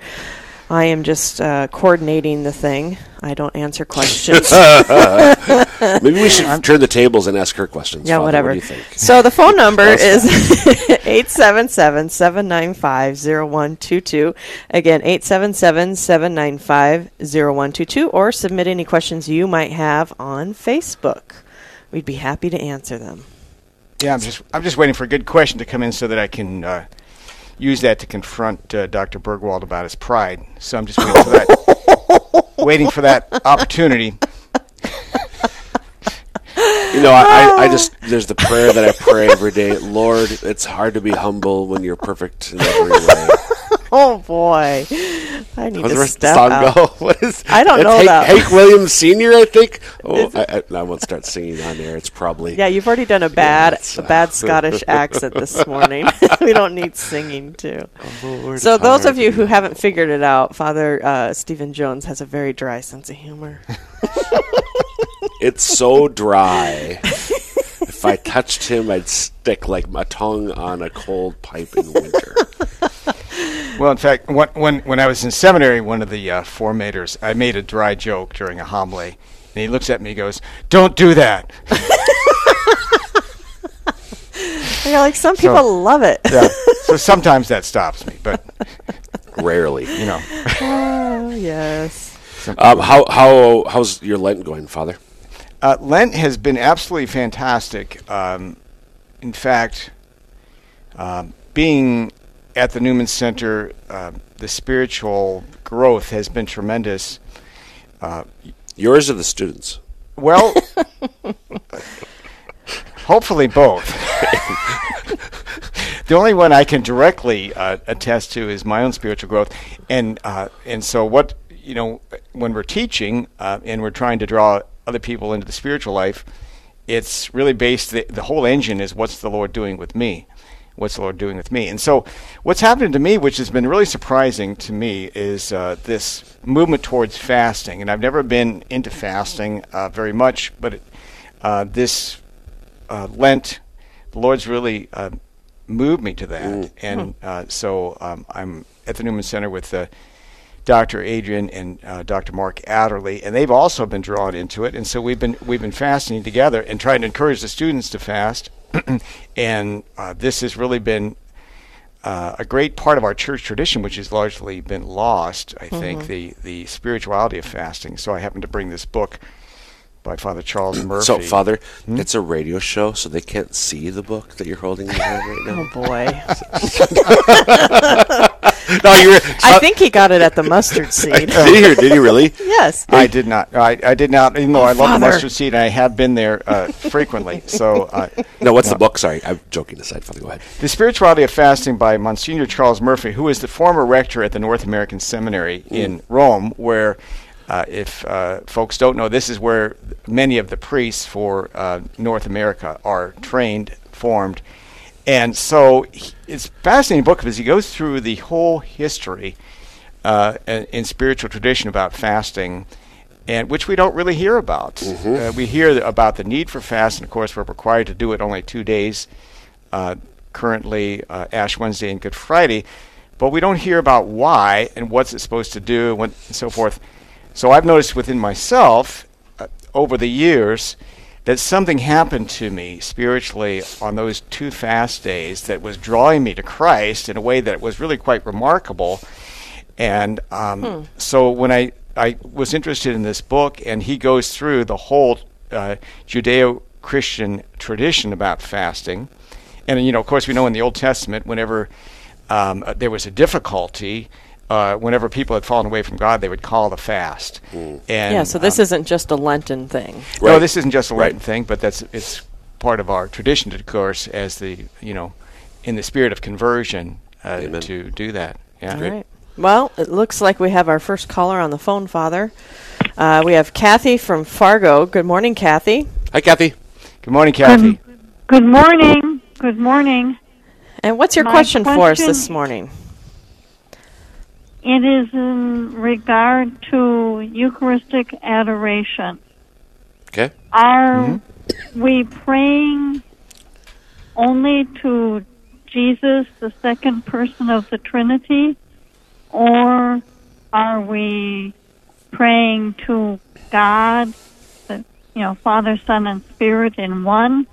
I am just uh, coordinating the thing. I don't answer questions. Maybe we should turn the tables and ask her questions. Yeah, Father. whatever. What do you think? So the phone number is 877-795-0122. Again, 877-795-0122 or submit any questions you might have on Facebook. We'd be happy to answer them. Yeah, I'm just I'm just waiting for a good question to come in so that I can uh, use that to confront uh, Dr. Burgwald about his pride. So I'm just waiting for that, waiting for that opportunity. You know, I, I, I just there's the prayer that I pray every day. Lord, it's hard to be humble when you're perfect in every way. Oh boy, I need How's to the rest of the step out. go? What is? I don't know Hank, that. Hank Williams Senior, I think. Oh, I, I, I won't start singing on there. It's probably Yeah, you've already done a bad it's, a uh, bad Scottish accent this morning. we don't need singing too. Lord, so those of you who haven't figured it out, Father uh, Stephen Jones has a very dry sense of humor. It's so dry. if I touched him, I'd stick like my tongue on a cold pipe in winter. Well, in fact, when when, when I was in seminary, one of the uh, formators, I made a dry joke during a homily, and he looks at me and goes, "Don't do that." You know, like some So- people love it. yeah. So sometimes that stops me, but Rarely, you know. oh yes. Um, how how how's your Lent going, Father? Uh, Lent has been absolutely fantastic. Um, in fact, um, being at the Newman Center, uh, the spiritual growth has been tremendous. Uh, Yours or the students? well, hopefully both. the only one I can directly uh, attest to is my own spiritual growth, and uh, and so what you know when we're teaching uh, and we're trying to draw other people into the spiritual life, it's really based. The, the whole engine is what's the Lord doing with me. What's the Lord doing with me? And so, what's happened to me, which has been really surprising to me, is uh, this movement towards fasting. And I've never been into fasting uh, very much, but it, uh, this uh, Lent, the Lord's really uh, moved me to that. And uh, so um, I'm at the Newman Center with Dr. Adrian and uh, Dr. Mark Adderley, and they've also been drawn into it. And so we've been we've been fasting together and trying to encourage the students to fast. and uh, this has really been uh, a great part of our church tradition, which has largely been lost. I think Mhm. the the spirituality of fasting. So I happened to bring this book by Father Charles Murphy. So, Father, Hmm? it's a radio show, so they can't see the book that you're holding in your hand right now. Oh boy. no, you were. I think he got it at the mustard seed. did he? Did he really? yes. I did not. I, I did not. Even though I love the mustard seed, and I have been there uh, frequently. So, uh, No, what's the book? Sorry, I'm joking aside. Father, go ahead. The Spirituality of Fasting by Monsignor Charles Murphy, who is the former rector at the North American Seminary in Rome, where, uh, if uh, folks don't know, this is where many of the priests for uh, North America are trained, formed. And so he- it's a fascinating book because he goes through the whole history uh, in, in spiritual tradition about fasting, and which we don't really hear about. Uh, we hear about the need for fast, and of course, we're required to do it only two days. Uh, currently, uh, Ash Wednesday and Good Friday, but we don't hear about why and what's it supposed to do, and, what, and so forth. So I've noticed within myself uh, over the years that something happened to me spiritually on those two fast days that was drawing me to Christ in a way that was really quite remarkable. And um, Hmm. so when I, I was interested in this book, and he goes through the whole uh, Judeo Christian tradition about fasting. And, you know, of course, we know in the Old Testament, whenever um, there was a difficulty, uh, whenever people had fallen away from God, they would call the fast. And, yeah, so this um, isn't just a Lenten thing. no, this isn't just a Lenten thing, but that's it's part of our tradition, of course, as the you know, in the spirit of conversion, uh, to do that. Yeah. All right. Well, it looks like we have our first caller on the phone, Father. Uh, we have Kathy from Fargo. Good morning, Kathy. Hi, Kathy. Good morning, Kathy. Good morning. Good morning. And what's your My question, for us this morning? It is in regard to Eucharistic adoration. Okay. Are mm-hmm. we praying only to Jesus, the second person of the Trinity, or are we praying to God, the you know Father, Son, and Spirit in one,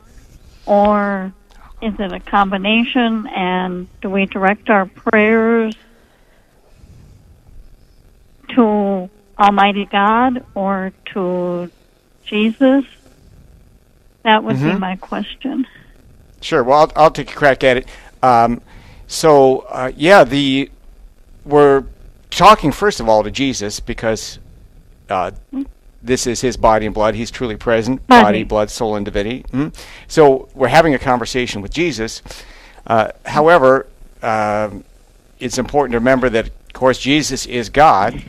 or is it a combination? And do we direct our prayers to Almighty God or to Jesus? That would be Mhm. my question. Sure. Well, I'll, I'll take a crack at it. Um, so, uh, yeah, the we're talking first of all to Jesus because uh, this is His body and blood. He's truly present, Body. body, blood, soul, and divinity. Mhm. So we're having a conversation with Jesus. Uh, however, um, it's important to remember that, of course, Jesus is God.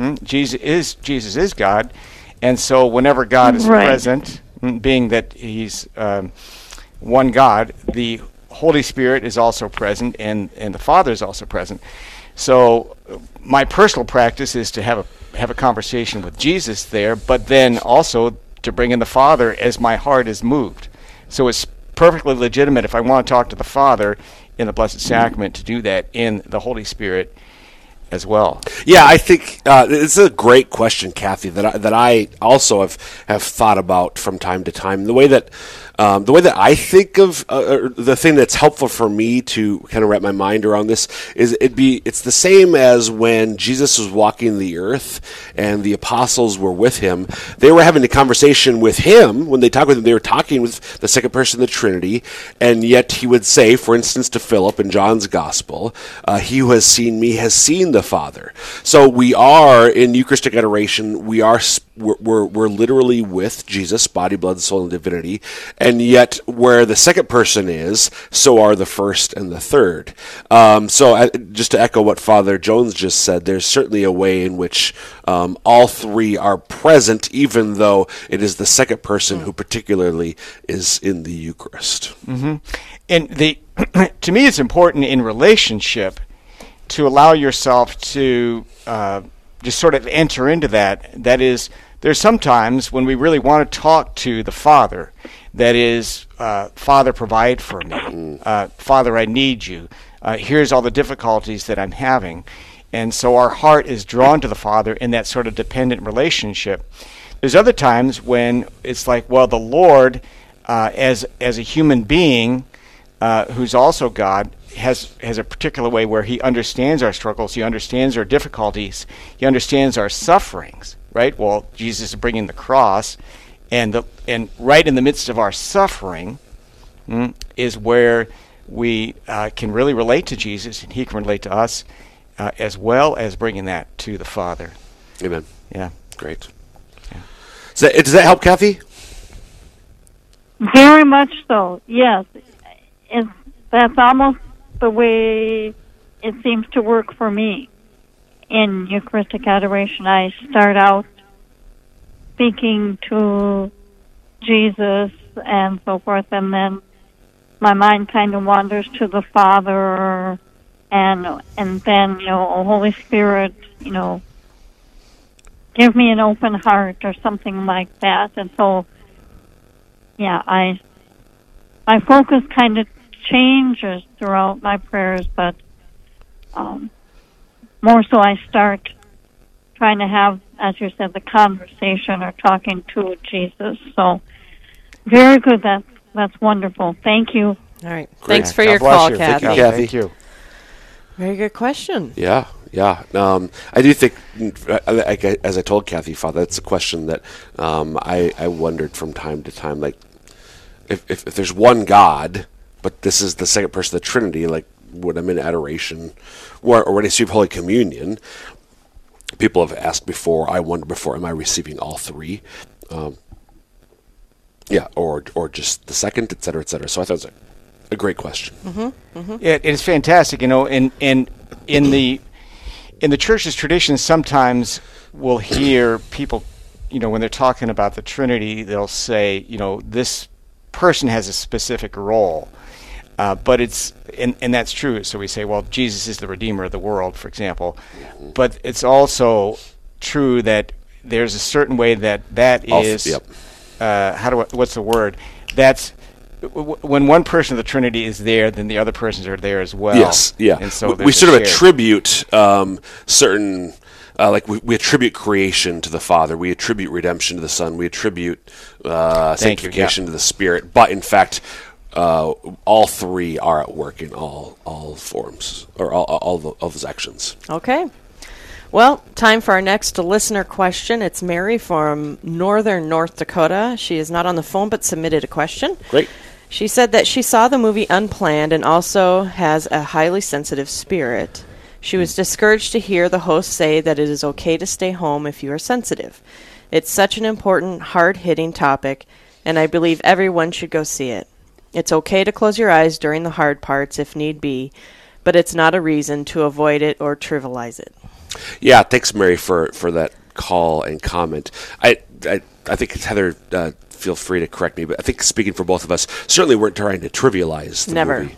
Mhm. Jesus is Jesus is God, and so whenever God is Right. present, mm, being that He's um, one God, the Holy Spirit is also present, and and the Father is also present. So, my personal practice is to have a have a conversation with Jesus there, but then also to bring in the Father as my heart is moved. So it's perfectly legitimate if I want to talk to the Father in the Blessed Sacrament to do that in the Holy Spirit as well. Yeah, I think uh, it's a great question, Kathy. That I, that I also have have thought about from time to time. The way that um, the way that I think of uh, the thing that's helpful for me to kind of wrap my mind around this is it'd be it's the same as when Jesus was walking the earth and the apostles were with him. They were having a conversation with him when they talked with him. They were talking with the second person of the Trinity, and yet he would say, for instance, to Philip in John's Gospel, uh, "He who has seen me has seen the Father." So we are in Eucharistic adoration. We are we're, we're, we're literally with Jesus, body, blood, soul, and divinity, and yet where the second person is, so are the first and the third. Um, so uh, just to echo what Father Jones just said, there's certainly a way in which um, all three are present, even though it is the second person who particularly is in the Eucharist. hmm And the to me, it's important in relationship to allow yourself to uh, just sort of enter into that. That is, there's sometimes when we really want to talk to the Father. That is, uh, Father, provide for me. Uh, Father, I need you. Uh, here's all the difficulties that I'm having. And so our heart is drawn to the Father in that sort of dependent relationship. There's other times when it's like, well, the Lord, uh, as as a human being, uh, who's also God, has has a particular way where He understands our struggles, He understands our difficulties, He understands our sufferings. Right? Well, Jesus is bringing the cross, and the and right in the midst of our suffering mm, is where we uh, can really relate to Jesus, and He can relate to us. uh, as well as bringing that to the Father. Amen. Yeah. Great. Does that, does that help, Kathy? Very much so. Yes, it's, that's almost the way it seems to work for me. In Eucharistic adoration, I start out speaking to Jesus and so forth, and then my mind kind of wanders to the Father, and and then you know, Holy Spirit, you know, give me an open heart or something like that, and so yeah, I my focus kind of changes throughout my prayers, but um, more so I start trying to have, as you said, the conversation or talking to Jesus. So very good. That's that's wonderful. Thank you. All right. Great. Thanks for God your call, you. Kathy. Thank you, Kathy. Thank you. Very good question. Yeah, yeah. Um, I do think, uh, like as I told Kathy, Father, that's a question that um, I, I wondered from time to time. Like, if, if, if there's one God, but this is the second person of the Trinity, like when I'm in adoration or, or when I receive Holy Communion, people have asked before, I wonder before, am I receiving all three? Um, yeah, or or just the second, et cetera, et cetera. So I thought it was a, a great question. Mm-hmm. Mm-hmm. Yeah, it's fantastic. You know, in in in the in the church's tradition, sometimes we'll hear people, you know, when they're talking about the Trinity, they'll say, you know, this person has a specific role. Uh, but it's and, and that's true. So we say, well, Jesus is the redeemer of the world, for example. But it's also true that there's a certain way that that is. yep. Uh, how do I, what's the word? That's w- when one person of the Trinity is there, then the other persons are there as well. Yes, yeah. And so we, we sort of shared- attribute um, certain, uh, like we, we attribute creation to the Father, we attribute redemption to the Son, we attribute uh, Thank you, sanctification yeah. to the Spirit. But in fact, uh, all three are at work in all all forms or all all, the, all those actions. Okay. Well, time for our next listener question. It's Mary from northern North Dakota. She is not on the phone but submitted a question. Great. She said that she saw the movie Unplanned and also has a highly sensitive spirit. She was discouraged to hear the host say that it is okay to stay home if you are sensitive. It's such an important, hard hitting topic, and I believe everyone should go see it. It's okay to close your eyes during the hard parts if need be, but it's not a reason to avoid it or trivialize it. Yeah, thanks, Mary, for, for that call and comment. I I, I think Heather. Uh, feel free to correct me, but I think speaking for both of us, certainly weren't trying to trivialize the Never. movie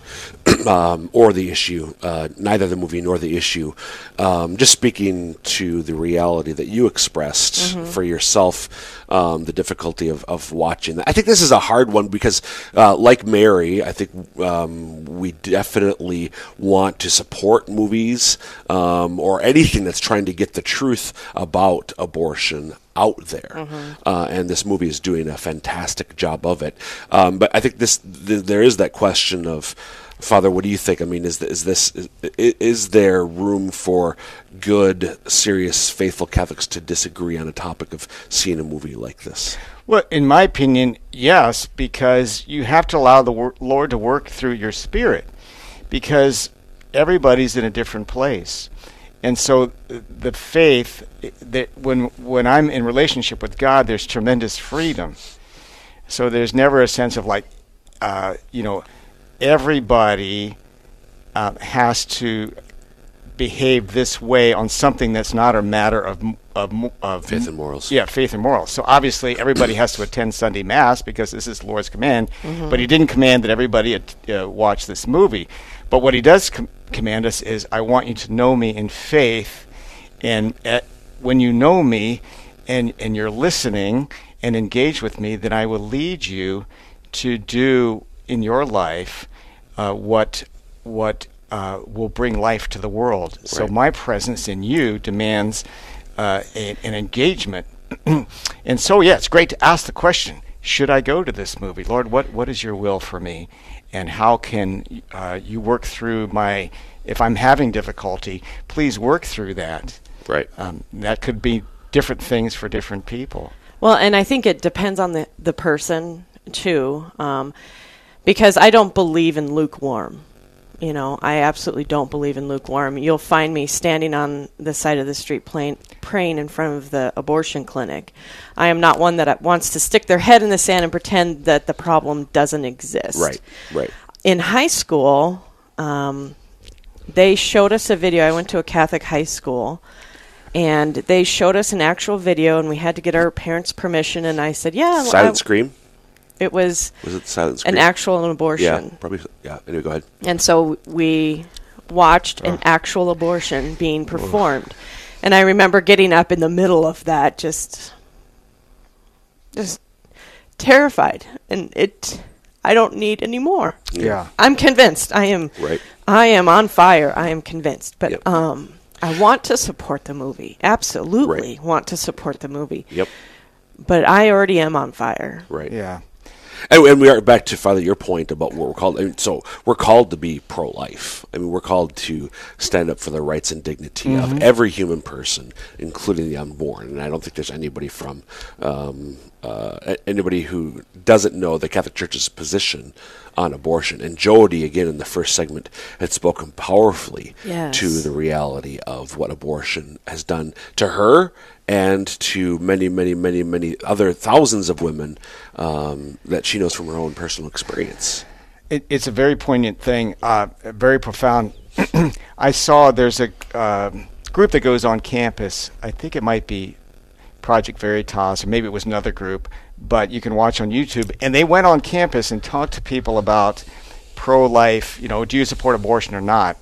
um, or the issue, uh, neither the movie nor the issue. Um, just speaking to the reality that you expressed Mhm. for yourself, um, the difficulty of, of watching that. I think this is a hard one because, uh, like Mary, I think um, we definitely want to support movies um, or anything that's trying to get the truth about abortion out there. Uh, and this movie is doing a fantastic job of it. Um, but I think this th- there is that question of. Father, what do you think? I mean, is, th- is this is, is there room for good, serious, faithful Catholics to disagree on a topic of seeing a movie like this? Well, in my opinion, yes, because you have to allow the wor- Lord to work through your spirit, because everybody's in a different place, and so uh, the faith that when when I'm in relationship with God, there's tremendous freedom. So there's never a sense of like, uh, you know, everybody uh, has to behave this way on something that's not a matter of of, of Faith and morals. Yeah, faith and morals. So obviously, everybody has to attend Sunday Mass because this is the Lord's command. Mhm. But He didn't command that everybody at, uh, watch this movie. But what He does com- command us is, I want you to know Me in faith, and at, when you know Me, and and you're listening and engage with Me, then I will lead you to do in your life uh, what what uh, will bring life to the world. So my presence in you demands uh, a, an engagement. and so, yeah, it's great to ask the question: Should I go to this movie, Lord? What what is Your will for me, and how can uh, You work through my? If I'm having difficulty, please work through that. Right. Um, that could be different things for different people. Well, and I think it depends on the, the person too, um, because I don't believe in lukewarm. You know, I absolutely don't believe in lukewarm. You'll find me standing on the side of the street playing, praying in front of the abortion clinic. I am not one that wants to stick their head in the sand and pretend that the problem doesn't exist. Right, right. In high school, um, they showed us a video. I went to a Catholic high school, and they showed us an actual video, and we had to get our parents' permission. And I said, "Yeah." Silent I- scream. It was Was it silent scream? an actual abortion. Yeah, probably. Yeah. Anyway, go ahead. And so we watched an actual abortion being performed. And I remember getting up in the middle of that just just terrified. And it I don't need any more. Yeah. I'm convinced. I am Right. I am on fire. I am convinced. But um I want to support the movie. Absolutely want to support the movie. Yep. But I already am on fire. Right. Yeah. And, and we are back to Father your point about what we're called. I mean, so we're called to be pro-life. I mean, we're called to stand up for the rights and dignity Mhm. of every human person, including the unborn. And I don't think there's anybody from um, uh, anybody who doesn't know the Catholic Church's position on abortion. And Jody, again in the first segment, had spoken powerfully Yes. to the reality of what abortion has done to her and to many, many, many, many other thousands of women um, that she knows from her own personal experience. It, it's a very poignant thing, uh, very profound. I saw there's a um group that goes on campus. I think it might be Project Veritas, or maybe it was another group, but you can watch on YouTube. And they went on campus and talked to people about pro-life. You know, do you support abortion or not?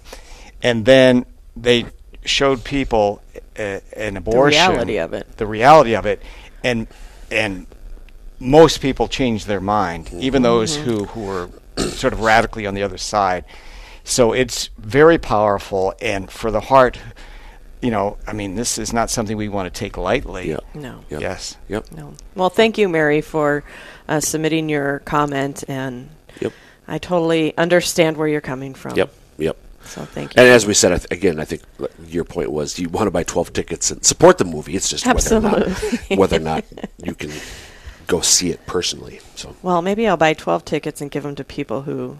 And then they showed people uh, an abortion, reality of it. the reality of it, and and most people change their mind, even those Mhm. who who were sort of radically on the other side. So it's very powerful, and for the heart, you know, I mean, this is not something we want to take lightly. No. Yes. Yep. No. Well, thank you, Mary, for uh, submitting your comment, and Yep. I totally understand where you're coming from. Yep. Yep. So thank you. And as we said I th- again, I think your point was you want to buy twelve tickets and support the movie. It's just whether or not whether or not you can go see it personally. So Well, maybe I'll buy 12 tickets and give them to people who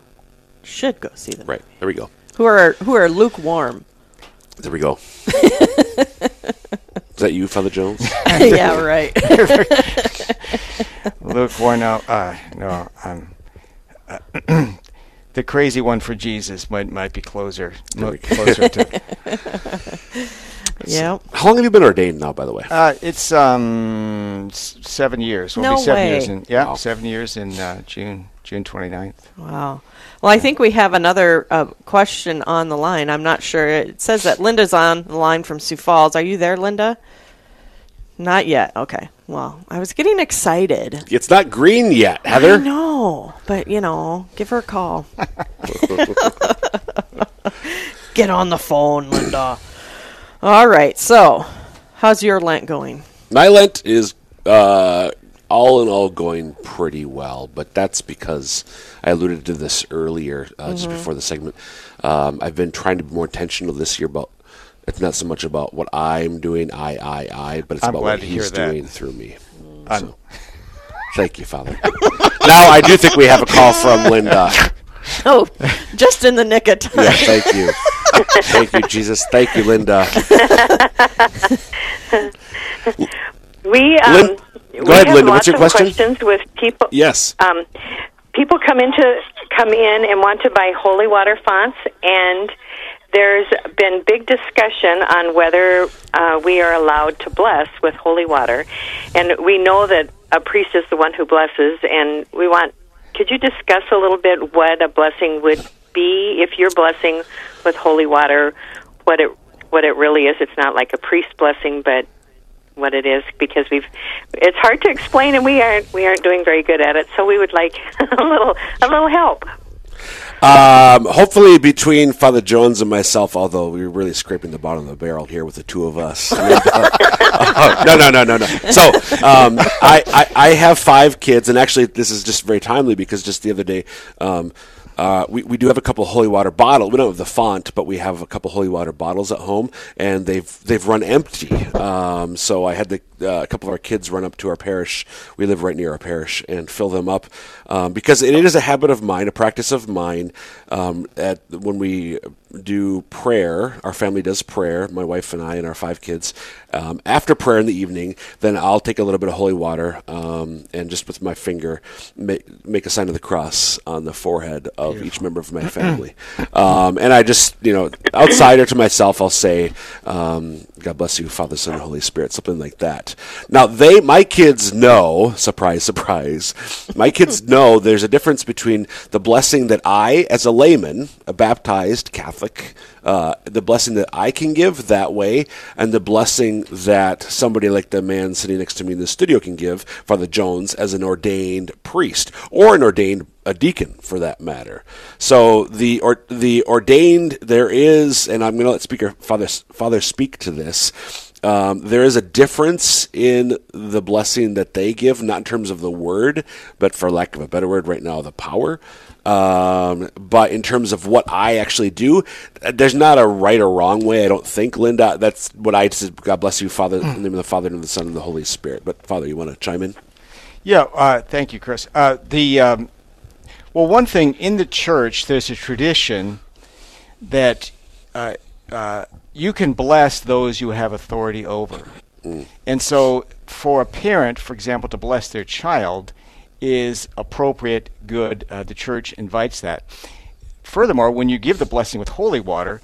should go see them. right there we go. Who are who are lukewarm. There we go. Is that you, Father Jones? yeah, right. Luke Warno, uh, no, um, uh, the crazy one for Jesus might might be closer, mo- closer to. Yep. How long have you been ordained now, by the way? Uh, it's um s- seven years. Will No be seven way. years in yeah, seven years in uh, June June 29th. Wow. Well, I think we have another uh, question on the line. I'm not sure. It says that Linda's on the line from Sioux Falls. Are you there, Linda? Not yet. Okay. Well, I was getting excited. It's not green yet, Heather. No, but you know, give her a call. Get on the phone, Linda. All right. So, how's your Lent going? My Lent is uh, all in all going pretty well, but that's because I alluded to this earlier, uh, just Mhm. before the segment. Um, I've been trying to be more intentional this year about. It's not so much about what I'm doing, I, I, I, but it's I'm about what He's doing through me. I'm- So, thank you, Father. now I do think we have a call from Linda. Oh, just in the nick of time. Yeah, thank you. thank you, Jesus. Thank you, Linda. We um, Lin- go we ahead, have Linda. lots What's your of question? questions with people. Yes. Um, people come into come in and want to buy holy water fonts, and there's been big discussion on whether uh, we are allowed to bless with holy water, and we know that a priest is the one who blesses, and we want. Could you discuss a little bit what a blessing would be if you're blessing with holy water? What it what it really is? It's not like a priest blessing, but what it is because we've it's hard to explain and we aren't we aren't doing very good at it so we would like a little a little help Um, hopefully, between Father Jones and myself, although we're really scraping the bottom of the barrel here with the two of us. no, no, no, no, no. So, um, I, I, I have five kids, and actually, this is just very timely because just the other day, um, uh, we, we do have a couple holy water bottles. We don't have the font, but we have a couple holy water bottles at home, and they've they've run empty. Um, so I had the, uh, a couple of our kids run up to our parish. We live right near our parish, and fill them up um, because it is a habit of mine, a practice of mine. Um, at when we do prayer, our family does prayer. My wife and I and our five kids. Um, after prayer in the evening, then I'll take a little bit of holy water um, and just with my finger make, make a sign of the cross on the forehead of each member of my family. Um, and I just, you know, outsider to myself, I'll say, um, God bless you, Father, Son, and Holy Spirit, something like that. Now, they, my kids know, surprise, surprise, my kids know there's a difference between the blessing that I, as a layman, a baptized Catholic, uh, the blessing that I can give that way, and the blessing that somebody like the man sitting next to me in the studio can give, Father Jones, as an ordained priest or an ordained a deacon for that matter. So the or the ordained there is, and I'm going to let speaker Father Father speak to this. Um, there is a difference in the blessing that they give, not in terms of the word, but for lack of a better word, right now the power. Um, but in terms of what I actually do, there's not a right or wrong way. I don't think, Linda. That's what I said. God bless you, Father, in the name of the Father and the Son and the Holy Spirit. But Father, you want to chime in? Yeah, uh, thank you, Chris. Uh, the um, well, one thing in the church, there's a tradition that uh, uh, you can bless those you have authority over, and so for a parent, for example, to bless their child is appropriate, good. Uh, the church invites that. Furthermore, when you give the blessing with holy water,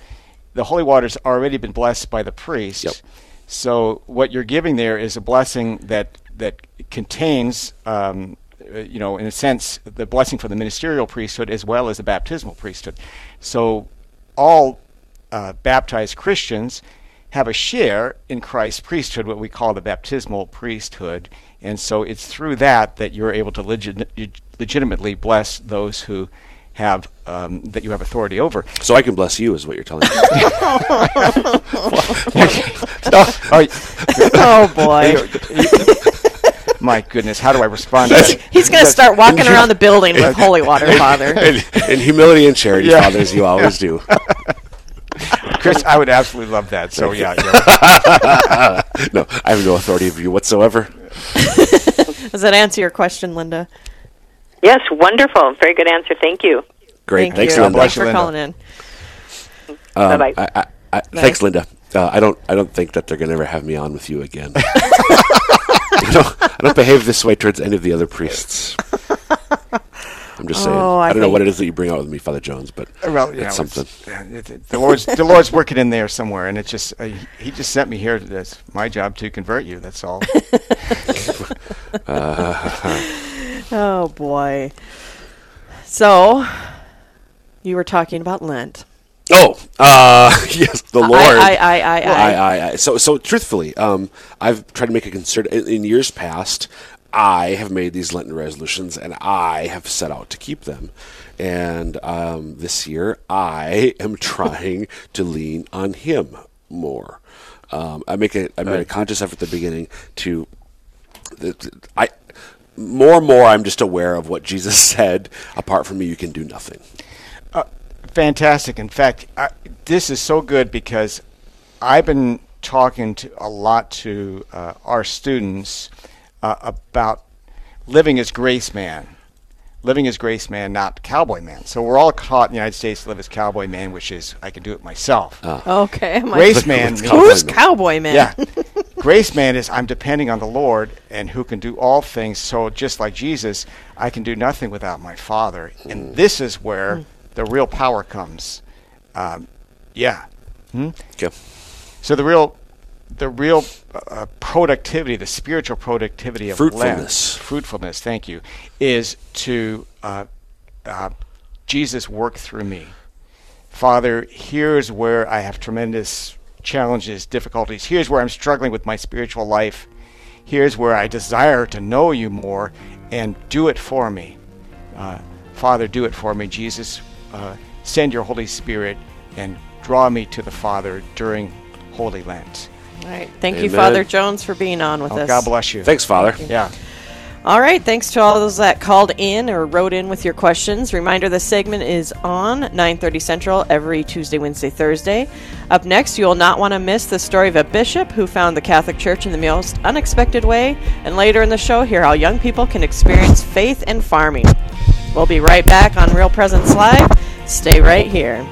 the holy water's already been blessed by the priest. So what you're giving there is a blessing that that contains, um, uh, you know, in a sense, the blessing for the ministerial priesthood as well as the baptismal priesthood. So all uh, baptized Christians have a share in Christ's priesthood, what we call the baptismal priesthood, and so it's through that that you're able to legit- legitimately bless those who have um, that you have authority over. So I can bless you, is what you're telling me. Oh, boy. My goodness, how do I respond to that? He's going to start walking around the building with holy water, Father. in, in humility and charity, Yeah. Father, as you always do. Chris, I would absolutely love that. So yeah, yeah. no, I have no authority over you whatsoever. Does that answer your question, Linda? Yes, wonderful. Very good answer. Thank you. Great, Thank thanks, you. Linda. Thanks for calling in. Um, Bye-bye. I, I, I, Bye. thanks, Linda. Uh, I don't. I don't think that they're going to ever have me on with you again. I, don't, I don't behave this way towards any of the other priests. I'm just saying. Oh, I, I don't know what it is that you bring out with me, Father Jones, but Well, yeah, it's it's- something. yeah, it- it- the Lord's the Lord's working in there somewhere, and it's just uh, He just sent me here. That's my job to convert you. That's all. Oh boy. So, you were talking about Lent. Oh, uh, yes, the I- Lord. I- I- I- Well, I- I- I- So, so truthfully, um, I've tried to make a concert in, in years past. I have made these Lenten resolutions, and I have set out to keep them. And um, this year, I am trying to lean on Him more. Um, I make a I made a conscious effort at the beginning to I more and more I'm just aware of what Jesus said. Apart from me, you can do nothing. Uh, fantastic. In fact, I, this is so good because I've been talking to a lot to uh, our students uh, about living as grace man, living as grace man, not cowboy man. So we're all caught in the United States to live as cowboy man, which is I can do it myself. Okay. I'm like, Grace man. means- Who's cowboy man? Yeah. Grace man is I'm depending on the Lord and who can do all things. So just like Jesus, I can do nothing without my Father. And this is where the real power comes. Um, yeah. Hmm? Okay. So the real, the real uh, productivity, the spiritual productivity of Lent- Fruitfulness. fruitfulness. Thank you. Is to uh, uh, Jesus work through me. Father, here's where I have tremendous challenges, difficulties. Here's where I'm struggling with my spiritual life. Here's where I desire to know you more and do it for me. Uh, Father, do it for me. Jesus, uh, send your Holy Spirit and draw me to the Father during Holy Lent. All right. Thank you, Amen. Father Jones, for being on with Oh, us. God bless you. Thanks, Father. Yeah. All right, thanks to all those that called in or wrote in with your questions. Reminder the segment is on 9:30 Central every Tuesday, Wednesday, Thursday. Up next, you will not want to miss the story of a bishop who found the Catholic Church in the most unexpected way, and later in the show, hear how young people can experience faith in farming. We'll be right back on Real Presence Live. Stay right here.